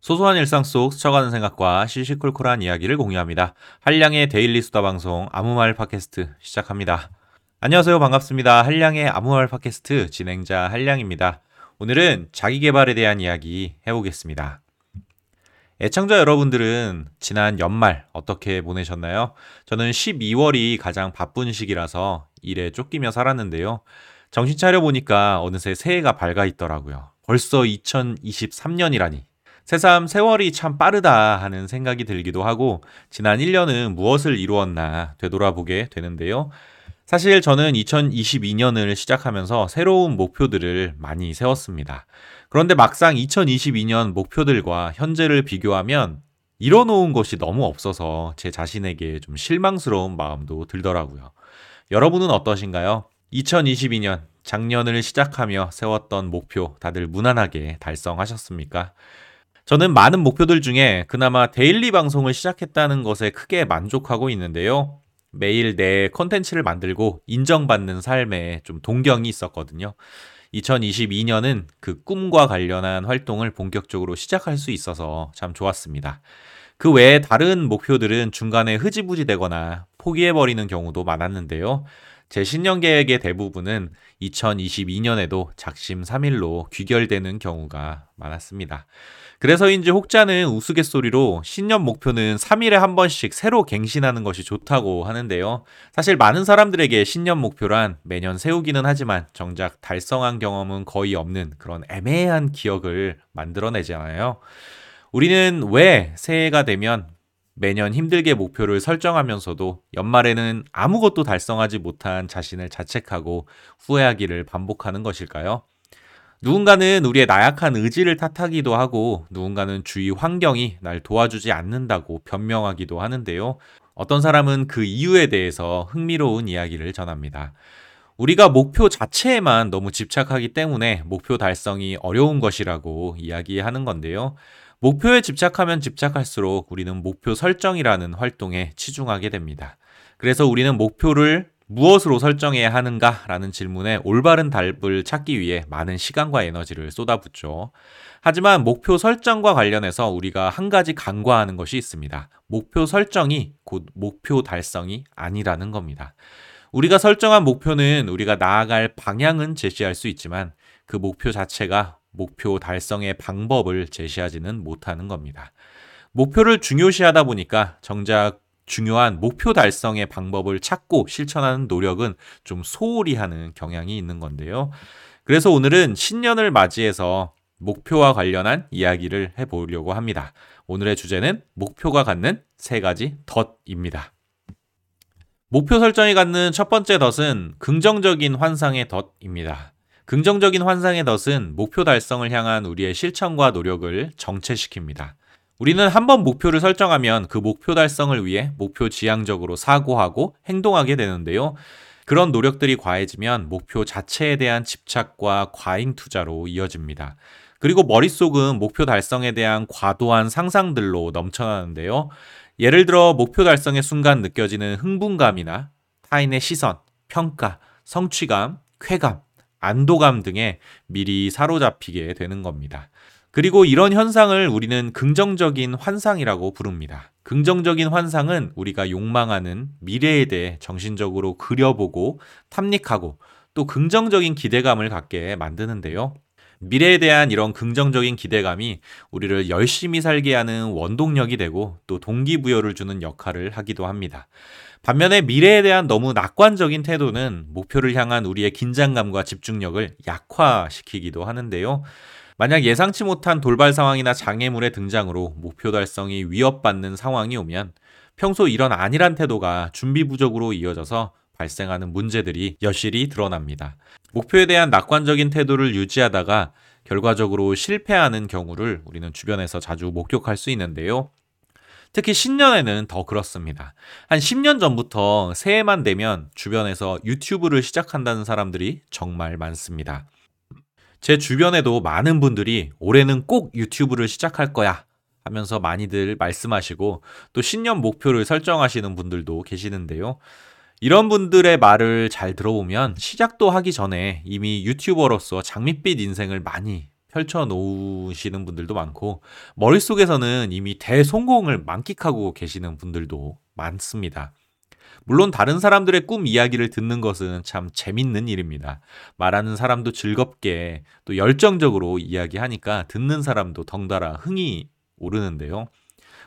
소소한 일상 속 스쳐가는 생각과 시시콜콜한 이야기를 공유합니다. 한량의 데일리 수다 방송 아무 말 팟캐스트 시작합니다. 안녕하세요. 반갑습니다. 한량의 아무 말 팟캐스트 진행자 한량입니다. 오늘은 자기 개발에 대한 이야기 해보겠습니다. 애청자 여러분들은 지난 연말 어떻게 보내셨나요? 저는 12월이 가장 바쁜 시기라서 일에 쫓기며 살았는데요. 정신 차려 보니까 어느새 새해가 밝아 있더라고요. 벌써 2023년이라니. 새삼 세월이 참 빠르다 하는 생각이 들기도 하고 지난 1년은 무엇을 이루었나 되돌아보게 되는데요. 사실 저는 2022년을 시작하면서 새로운 목표들을 많이 세웠습니다. 그런데 막상 2022년 목표들과 현재를 비교하면 이뤄놓은 것이 너무 없어서 제 자신에게 좀 실망스러운 마음도 들더라고요. 여러분은 어떠신가요? 2022년 작년을 시작하며 세웠던 목표 다들 무난하게 달성하셨습니까? 저는 많은 목표들 중에 그나마 daily 방송을 시작했다는 것에 크게 만족하고 있는데요. 매일 내 컨텐츠를 만들고 인정받는 삶에 좀 동경이 있었거든요. 2022년은 그 꿈과 관련한 활동을 본격적으로 시작할 수 있어서 참 좋았습니다. 그 외에 다른 목표들은 중간에 흐지부지 되거나 포기해버리는 경우도 많았는데요. 제 신년 계획의 대부분은 2022년에도 작심 3일로 귀결되는 경우가 많았습니다. 그래서인지 혹자는 우스갯소리로 신년 목표는 3일에 한 번씩 새로 갱신하는 것이 좋다고 하는데요. 사실 많은 사람들에게 신년 목표란 매년 세우기는 하지만 정작 달성한 경험은 거의 없는 그런 애매한 기억을 만들어내잖아요. 우리는 왜 새해가 되면 매년 힘들게 목표를 설정하면서도 연말에는 아무것도 달성하지 못한 자신을 자책하고 후회하기를 반복하는 것일까요? 누군가는 우리의 나약한 의지를 탓하기도 하고 누군가는 주위 환경이 날 도와주지 않는다고 변명하기도 하는데요. 어떤 사람은 그 이유에 대해서 흥미로운 이야기를 전합니다. 우리가 목표 자체에만 너무 집착하기 때문에 목표 달성이 어려운 것이라고 이야기하는 건데요. 목표에 집착하면 집착할수록 우리는 목표 설정이라는 활동에 치중하게 됩니다. 그래서 우리는 목표를 무엇으로 설정해야 하는가 라는 질문에 올바른 답을 찾기 위해 많은 시간과 에너지를 쏟아붓죠. 하지만 목표 설정과 관련해서 우리가 한 가지 간과하는 것이 있습니다. 목표 설정이 곧 목표 달성이 아니라는 겁니다. 우리가 설정한 목표는 우리가 나아갈 방향은 제시할 수 있지만 그 목표 자체가 목표 달성의 방법을 제시하지는 못하는 겁니다. 목표를 중요시하다 보니까 정작 중요한 목표 달성의 방법을 찾고 실천하는 노력은 좀 소홀히 하는 경향이 있는 건데요. 그래서 오늘은 신년을 맞이해서 목표와 관련한 이야기를 해보려고 합니다. 오늘의 주제는 목표가 갖는 세 가지 덫입니다. 목표 설정이 갖는 첫 번째 덫은 긍정적인 환상의 덫입니다. 긍정적인 환상의 덫은 목표 달성을 향한 우리의 실천과 노력을 정체시킵니다. 우리는 한번 목표를 설정하면 그 목표 달성을 위해 목표 지향적으로 사고하고 행동하게 되는데요. 그런 노력들이 과해지면 목표 자체에 대한 집착과 과잉 투자로 이어집니다. 그리고 머릿속은 목표 달성에 대한 과도한 상상들로 넘쳐나는데요. 예를 들어 목표 달성의 순간 느껴지는 흥분감이나 타인의 시선, 평가, 성취감, 쾌감, 안도감 등에 미리 사로잡히게 되는 겁니다. 그리고 이런 현상을 우리는 긍정적인 환상이라고 부릅니다. 긍정적인 환상은 우리가 욕망하는 미래에 대해 정신적으로 그려보고 탐닉하고 또 긍정적인 기대감을 갖게 만드는데요. 미래에 대한 이런 긍정적인 기대감이 우리를 열심히 살게 하는 원동력이 되고 또 동기부여를 주는 역할을 하기도 합니다. 반면에 미래에 대한 너무 낙관적인 태도는 목표를 향한 우리의 긴장감과 집중력을 약화시키기도 하는데요. 만약 예상치 못한 돌발 상황이나 장애물의 등장으로 목표 달성이 위협받는 상황이 오면 평소 이런 안일한 태도가 준비 부족으로 이어져서 발생하는 문제들이 여실히 드러납니다. 목표에 대한 낙관적인 태도를 유지하다가 결과적으로 실패하는 경우를 우리는 주변에서 자주 목격할 수 있는데요. 특히 신년에는 더 그렇습니다. 한 10년 전부터 새해만 되면 주변에서 유튜브를 시작한다는 사람들이 정말 많습니다. 제 주변에도 많은 분들이 올해는 꼭 유튜브를 시작할 거야 하면서 많이들 말씀하시고 또 신년 목표를 설정하시는 분들도 계시는데요. 이런 분들의 말을 잘 들어보면 시작도 하기 전에 이미 유튜버로서 장밋빛 인생을 많이 펼쳐 놓으시는 분들도 많고, 머릿속에서는 이미 대성공을 만끽하고 계시는 분들도 많습니다. 물론 다른 사람들의 꿈 이야기를 듣는 것은 참 재밌는 일입니다. 말하는 사람도 즐겁게 또 열정적으로 이야기하니까 듣는 사람도 덩달아 흥이 오르는데요.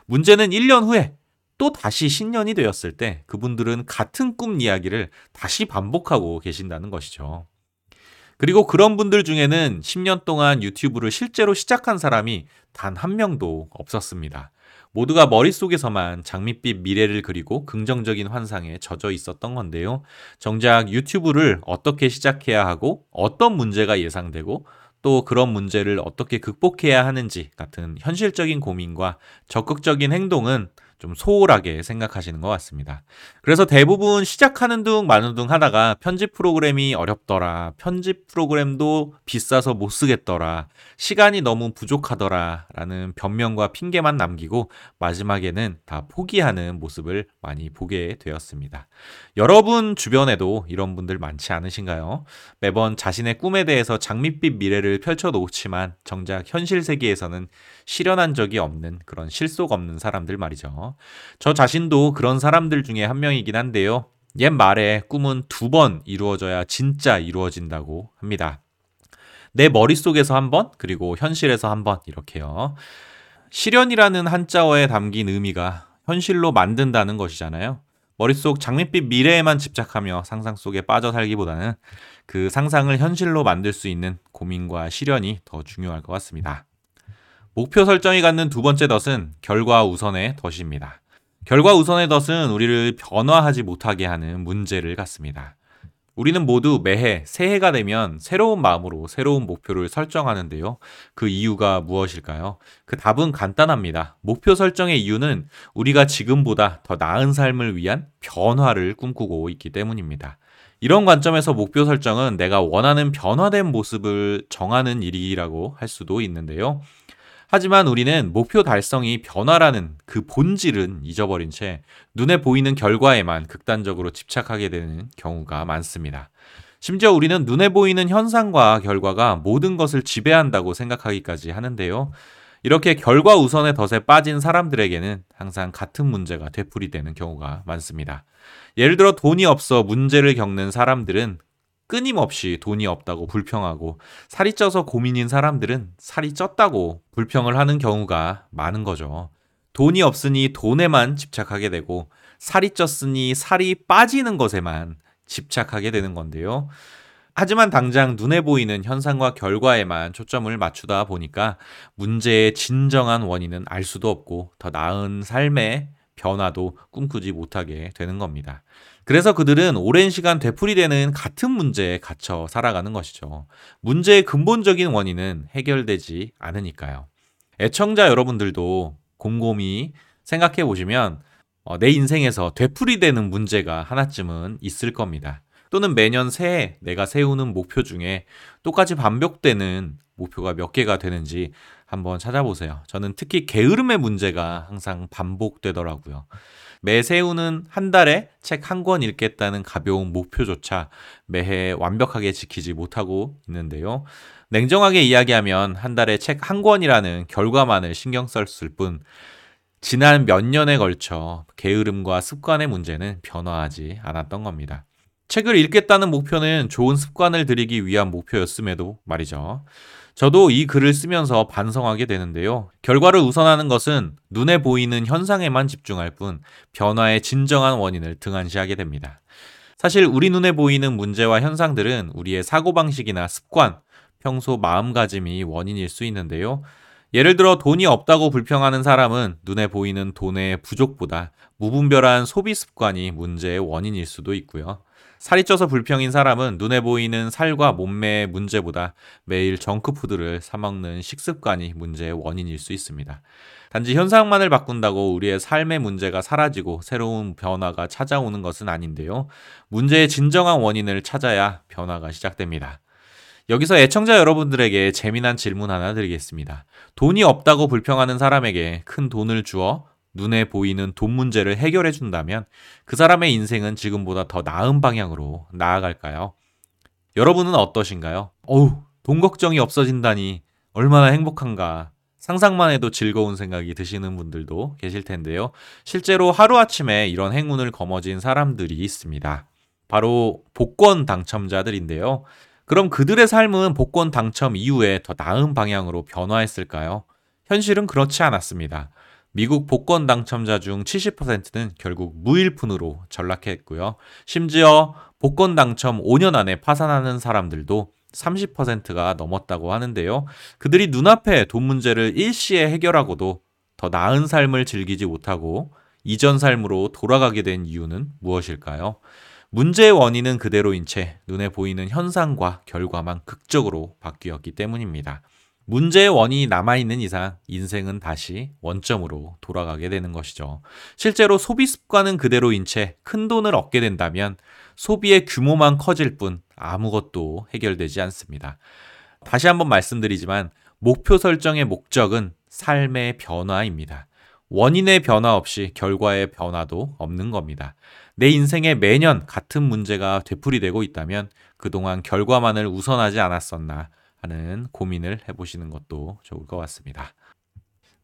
문제는 1년 후에 또 다시 신년이 되었을 때 그분들은 같은 꿈 이야기를 다시 반복하고 계신다는 것이죠. 그리고 그런 분들 중에는 10년 동안 유튜브를 실제로 시작한 사람이 단 한 명도 없었습니다. 모두가 머릿속에서만 장밋빛 미래를 그리고 긍정적인 환상에 젖어 있었던 건데요. 정작 유튜브를 어떻게 시작해야 하고 어떤 문제가 예상되고 또 그런 문제를 어떻게 극복해야 하는지 같은 현실적인 고민과 적극적인 행동은 좀 소홀하게 생각하시는 것 같습니다. 그래서 대부분 시작하는 둥 마는 둥 하다가 편집 프로그램이 어렵더라. 편집 프로그램도 비싸서 못 쓰겠더라. 시간이 너무 부족하더라. 라는 변명과 핑계만 남기고 마지막에는 다 포기하는 모습을 많이 보게 되었습니다. 여러분 주변에도 이런 분들 많지 않으신가요? 매번 자신의 꿈에 대해서 장밋빛 미래를 펼쳐놓지만 정작 현실 세계에서는 실현한 적이 없는 그런 실속 없는 사람들 말이죠. 저 자신도 그런 사람들 중에 한 명이긴 한데요. 옛 말에 꿈은 두 번 이루어져야 진짜 이루어진다고 합니다. 내 머릿속에서 한 번, 그리고 현실에서 한 번, 이렇게요. 실현이라는 한자어에 담긴 의미가 현실로 만든다는 것이잖아요. 머릿속 장밋빛 미래에만 집착하며 상상 속에 빠져 살기보다는 그 상상을 현실로 만들 수 있는 고민과 실현이 더 중요할 것 같습니다. 목표 설정이 갖는 두 번째 덫은 결과 우선의 덫입니다. 결과 우선의 덫은 우리를 변화하지 못하게 하는 문제를 갖습니다. 우리는 모두 매해 새해가 되면 새로운 마음으로 새로운 목표를 설정하는데요. 그 이유가 무엇일까요? 그 답은 간단합니다. 목표 설정의 이유는 우리가 지금보다 더 나은 삶을 위한 변화를 꿈꾸고 있기 때문입니다. 이런 관점에서 목표 설정은 내가 원하는 변화된 모습을 정하는 일이라고 할 수도 있는데요. 하지만 우리는 목표 달성이 변화라는 그 본질은 잊어버린 채 눈에 보이는 결과에만 극단적으로 집착하게 되는 경우가 많습니다. 심지어 우리는 눈에 보이는 현상과 결과가 모든 것을 지배한다고 생각하기까지 하는데요. 이렇게 결과 우선의 덫에 빠진 사람들에게는 항상 같은 문제가 되풀이되는 경우가 많습니다. 예를 들어 돈이 없어 문제를 겪는 사람들은 끊임없이 돈이 없다고 불평하고 살이 쪄서 고민인 사람들은 살이 쪘다고 불평을 하는 경우가 많은 거죠. 돈이 없으니 돈에만 집착하게 되고 살이 쪘으니 살이 빠지는 것에만 집착하게 되는 건데요. 하지만 당장 눈에 보이는 현상과 결과에만 초점을 맞추다 보니까 문제의 진정한 원인은 알 수도 없고 더 나은 삶의 변화도 꿈꾸지 못하게 되는 겁니다. 그래서 그들은 오랜 시간 되풀이되는 같은 문제에 갇혀 살아가는 것이죠. 문제의 근본적인 원인은 해결되지 않으니까요. 애청자 여러분들도 곰곰이 생각해 보시면 어, 내 인생에서 되풀이되는 문제가 하나쯤은 있을 겁니다. 또는 매년 새해 내가 세우는 목표 중에 똑같이 반복되는 목표가 몇 개가 되는지 한번 찾아보세요. 저는 특히 게으름의 문제가 항상 반복되더라고요. 매 세우는 한 달에 책 한 권 읽겠다는 가벼운 목표조차 매해 완벽하게 지키지 못하고 있는데요. 냉정하게 이야기하면 한 달에 책 한 권이라는 결과만을 신경 썼을 뿐 지난 몇 년에 걸쳐 게으름과 습관의 문제는 변화하지 않았던 겁니다. 책을 읽겠다는 목표는 좋은 습관을 들이기 위한 목표였음에도 말이죠. 저도 이 글을 쓰면서 반성하게 되는데요. 결과를 우선하는 것은 눈에 보이는 현상에만 집중할 뿐 변화의 진정한 원인을 등한시하게 됩니다. 사실 우리 눈에 보이는 문제와 현상들은 우리의 사고방식이나 습관, 평소 마음가짐이 원인일 수 있는데요. 예를 들어 돈이 없다고 불평하는 사람은 눈에 보이는 돈의 부족보다 무분별한 소비 습관이 문제의 원인일 수도 있고요. 살이 쪄서 불평인 사람은 눈에 보이는 살과 몸매의 문제보다 매일 정크푸드를 사먹는 식습관이 문제의 원인일 수 있습니다. 단지 현상만을 바꾼다고 우리의 삶의 문제가 사라지고 새로운 변화가 찾아오는 것은 아닌데요. 문제의 진정한 원인을 찾아야 변화가 시작됩니다. 여기서 애청자 여러분들에게 재미난 질문 하나 드리겠습니다. 돈이 없다고 불평하는 사람에게 큰 돈을 주어 눈에 보이는 돈 문제를 해결해 준다면 그 사람의 인생은 지금보다 더 나은 방향으로 나아갈까요? 여러분은 어떠신가요? 어우, 돈 걱정이 없어진다니 얼마나 행복한가. 상상만 해도 즐거운 생각이 드시는 분들도 계실 텐데요. 실제로 하루아침에 이런 행운을 거머쥔 사람들이 있습니다. 바로 복권 당첨자들인데요. 그럼 그들의 삶은 복권 당첨 이후에 더 나은 방향으로 변화했을까요? 현실은 그렇지 않았습니다. 미국 복권 당첨자 중 70%는 결국 무일푼으로 전락했고요. 심지어 복권 당첨 5년 안에 파산하는 사람들도 30%가 넘었다고 하는데요. 그들이 눈앞에 돈 문제를 일시에 해결하고도 더 나은 삶을 즐기지 못하고 이전 삶으로 돌아가게 된 이유는 무엇일까요? 문제의 원인은 그대로인 채 눈에 보이는 현상과 결과만 극적으로 바뀌었기 때문입니다. 문제의 원인이 남아있는 이상 인생은 다시 원점으로 돌아가게 되는 것이죠. 실제로 소비 습관은 그대로인 채 큰 돈을 얻게 된다면 소비의 규모만 커질 뿐 아무것도 해결되지 않습니다. 다시 한번 말씀드리지만 목표 설정의 목적은 삶의 변화입니다. 원인의 변화 없이 결과의 변화도 없는 겁니다. 내 인생에 매년 같은 문제가 되풀이되고 있다면 그동안 결과만을 우선하지 않았었나 하는 고민을 해보시는 것도 좋을 것 같습니다.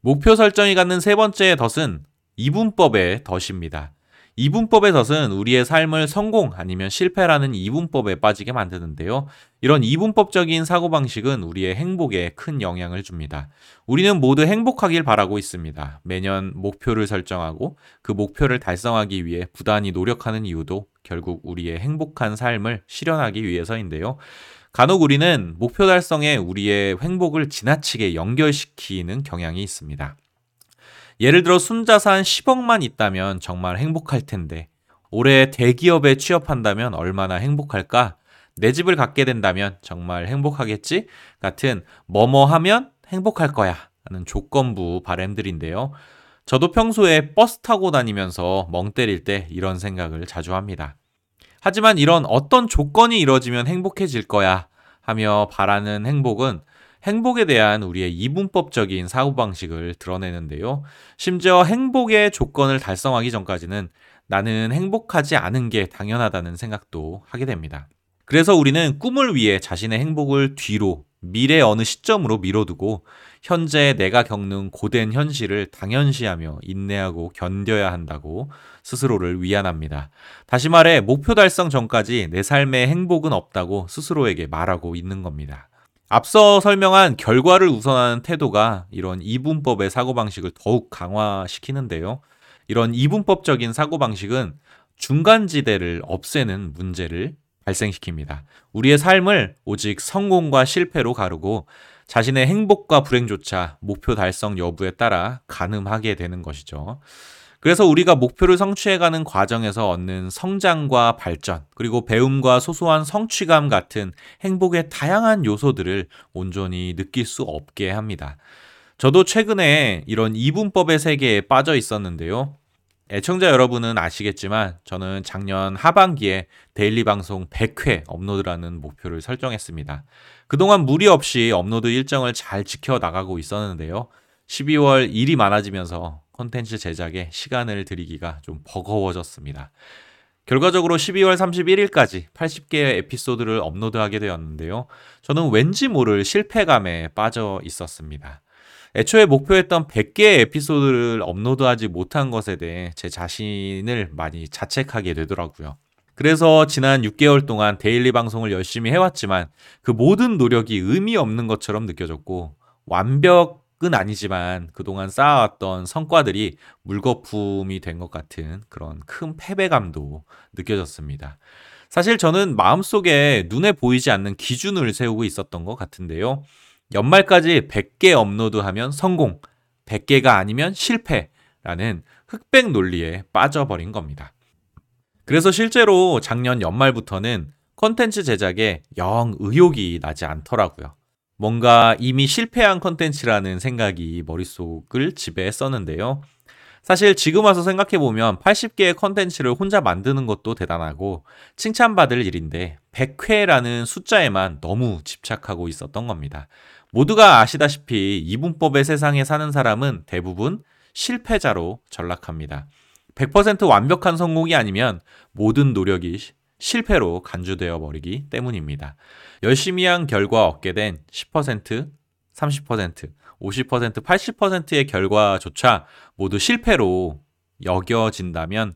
목표 설정이 갖는 세 번째 덫은 이분법의 덫입니다. 이분법의 덫은 우리의 삶을 성공 아니면 실패라는 이분법에 빠지게 만드는데요. 이런 이분법적인 사고방식은 우리의 행복에 큰 영향을 줍니다. 우리는 모두 행복하길 바라고 있습니다. 매년 목표를 설정하고 그 목표를 달성하기 위해 부단히 노력하는 이유도 결국 우리의 행복한 삶을 실현하기 위해서인데요. 간혹 우리는 목표 달성에 우리의 행복을 지나치게 연결시키는 경향이 있습니다. 예를 들어 순자산 10억만 있다면 정말 행복할 텐데 올해 대기업에 취업한다면 얼마나 행복할까? 내 집을 갖게 된다면 정말 행복하겠지? 같은 뭐뭐 하면 행복할 거야 하는 조건부 바램들인데요. 저도 평소에 버스 타고 다니면서 멍 때릴 때 이런 생각을 자주 합니다. 하지만 이런 어떤 조건이 이뤄지면 행복해질 거야 하며 바라는 행복은 행복에 대한 우리의 이분법적인 사고방식을 드러내는데요. 심지어 행복의 조건을 달성하기 전까지는 나는 행복하지 않은 게 당연하다는 생각도 하게 됩니다. 그래서 우리는 꿈을 위해 자신의 행복을 뒤로 미래 어느 시점으로 미뤄두고 현재 내가 겪는 고된 현실을 당연시하며 인내하고 견뎌야 한다고 스스로를 위안합니다. 다시 말해 목표 달성 전까지 내 삶에 행복은 없다고 스스로에게 말하고 있는 겁니다. 앞서 설명한 결과를 우선하는 태도가 이런 이분법의 사고방식을 더욱 강화시키는데요. 이런 이분법적인 사고방식은 중간지대를 없애는 문제를 발생시킵니다. 우리의 삶을 오직 성공과 실패로 가르고 자신의 행복과 불행조차 목표 달성 여부에 따라 가늠하게 되는 것이죠. 그래서 우리가 목표를 성취해가는 과정에서 얻는 성장과 발전, 그리고 배움과 소소한 성취감 같은 행복의 다양한 요소들을 온전히 느낄 수 없게 합니다. 저도 최근에 이런 이분법의 세계에 빠져 있었는데요. 애청자 여러분은 아시겠지만 저는 작년 하반기에 daily 방송 100회 업로드라는 목표를 설정했습니다. 그동안 무리 없이 업로드 일정을 잘 지켜 나가고 있었는데요. 12월 일이 많아지면서 콘텐츠 제작에 시간을 들이기가 좀 버거워졌습니다. 결과적으로 12월 31일까지 80개의 에피소드를 업로드하게 되었는데요. 저는 왠지 모를 실패감에 빠져 있었습니다. 애초에 목표했던 100개의 에피소드를 업로드하지 못한 것에 대해 제 자신을 많이 자책하게 되더라고요. 그래서 지난 6개월 동안 데일리 방송을 열심히 해왔지만 그 모든 노력이 의미 없는 것처럼 느껴졌고 완벽 은 아니지만 그동안 쌓아왔던 성과들이 물거품이 된 것 같은 그런 큰 패배감도 느껴졌습니다. 사실 저는 마음속에 눈에 보이지 않는 기준을 세우고 있었던 것 같은데요. 연말까지 100개 업로드하면 성공, 100개가 아니면 실패라는 흑백 논리에 빠져버린 겁니다. 그래서 실제로 작년 연말부터는 컨텐츠 제작에 영 의욕이 나지 않더라고요. 뭔가 이미 실패한 컨텐츠라는 생각이 머릿속을 지배했었는데요. 사실 지금 와서 생각해보면 80개의 컨텐츠를 혼자 만드는 것도 대단하고 칭찬받을 일인데 100회라는 숫자에만 너무 집착하고 있었던 겁니다. 모두가 아시다시피 이분법의 세상에 사는 사람은 대부분 실패자로 전락합니다. 100% 완벽한 성공이 아니면 모든 노력이 실패로 간주되어 버리기 때문입니다. 열심히 한 결과 얻게 된 10%, 30%, 50%, 80%의 결과조차 모두 실패로 여겨진다면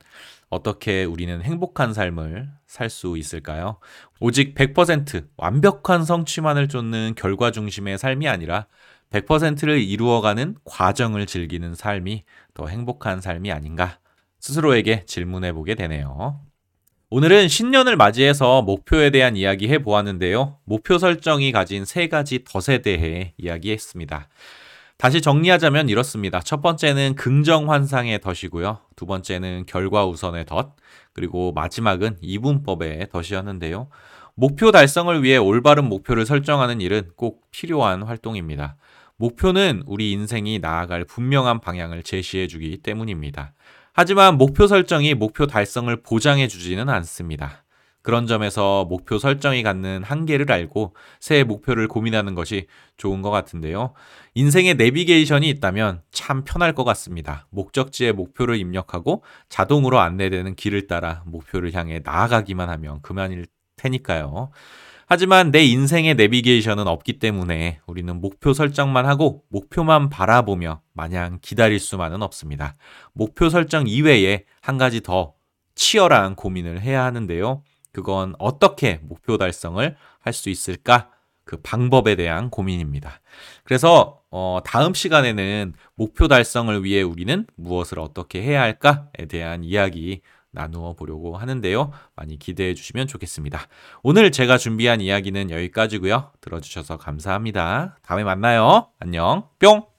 어떻게 우리는 행복한 삶을 살 수 있을까요? 오직 100% 완벽한 성취만을 쫓는 결과 중심의 삶이 아니라 100%를 이루어가는 과정을 즐기는 삶이 더 행복한 삶이 아닌가 스스로에게 질문해 보게 되네요. 오늘은 신년을 맞이해서 목표에 대한 이야기 해 보았는데요. 목표 설정이 가진 세 가지 덫에 대해 이야기했습니다. 다시 정리하자면 이렇습니다. 첫 번째는 긍정 환상의 덫이고요. 두 번째는 결과 우선의 덫, 그리고 마지막은 이분법의 덫이었는데요. 목표 달성을 위해 올바른 목표를 설정하는 일은 꼭 필요한 활동입니다. 목표는 우리 인생이 나아갈 분명한 방향을 제시해 주기 때문입니다. 하지만 목표 설정이 목표 달성을 보장해 주지는 않습니다. 그런 점에서 목표 설정이 갖는 한계를 알고 새해 목표를 고민하는 것이 좋은 것 같은데요. 인생의 내비게이션이 있다면 참 편할 것 같습니다. 목적지에 목표를 입력하고 자동으로 안내되는 길을 따라 목표를 향해 나아가기만 하면 그만일 테니까요. 하지만 내 인생의 내비게이션은 없기 때문에 우리는 목표 설정만 하고 목표만 바라보며 마냥 기다릴 수만은 없습니다. 목표 설정 이외에 한 가지 더 치열한 고민을 해야 하는데요. 그건 어떻게 목표 달성을 할 수 있을까? 그 방법에 대한 고민입니다. 그래서 어, 다음 시간에는 목표 달성을 위해 우리는 무엇을 어떻게 해야 할까에 대한 이야기 나누어 보려고 하는데요. 많이 기대해 주시면 좋겠습니다. 오늘 제가 준비한 이야기는 여기까지고요. 들어주셔서 감사합니다. 다음에 만나요. 안녕. 뿅!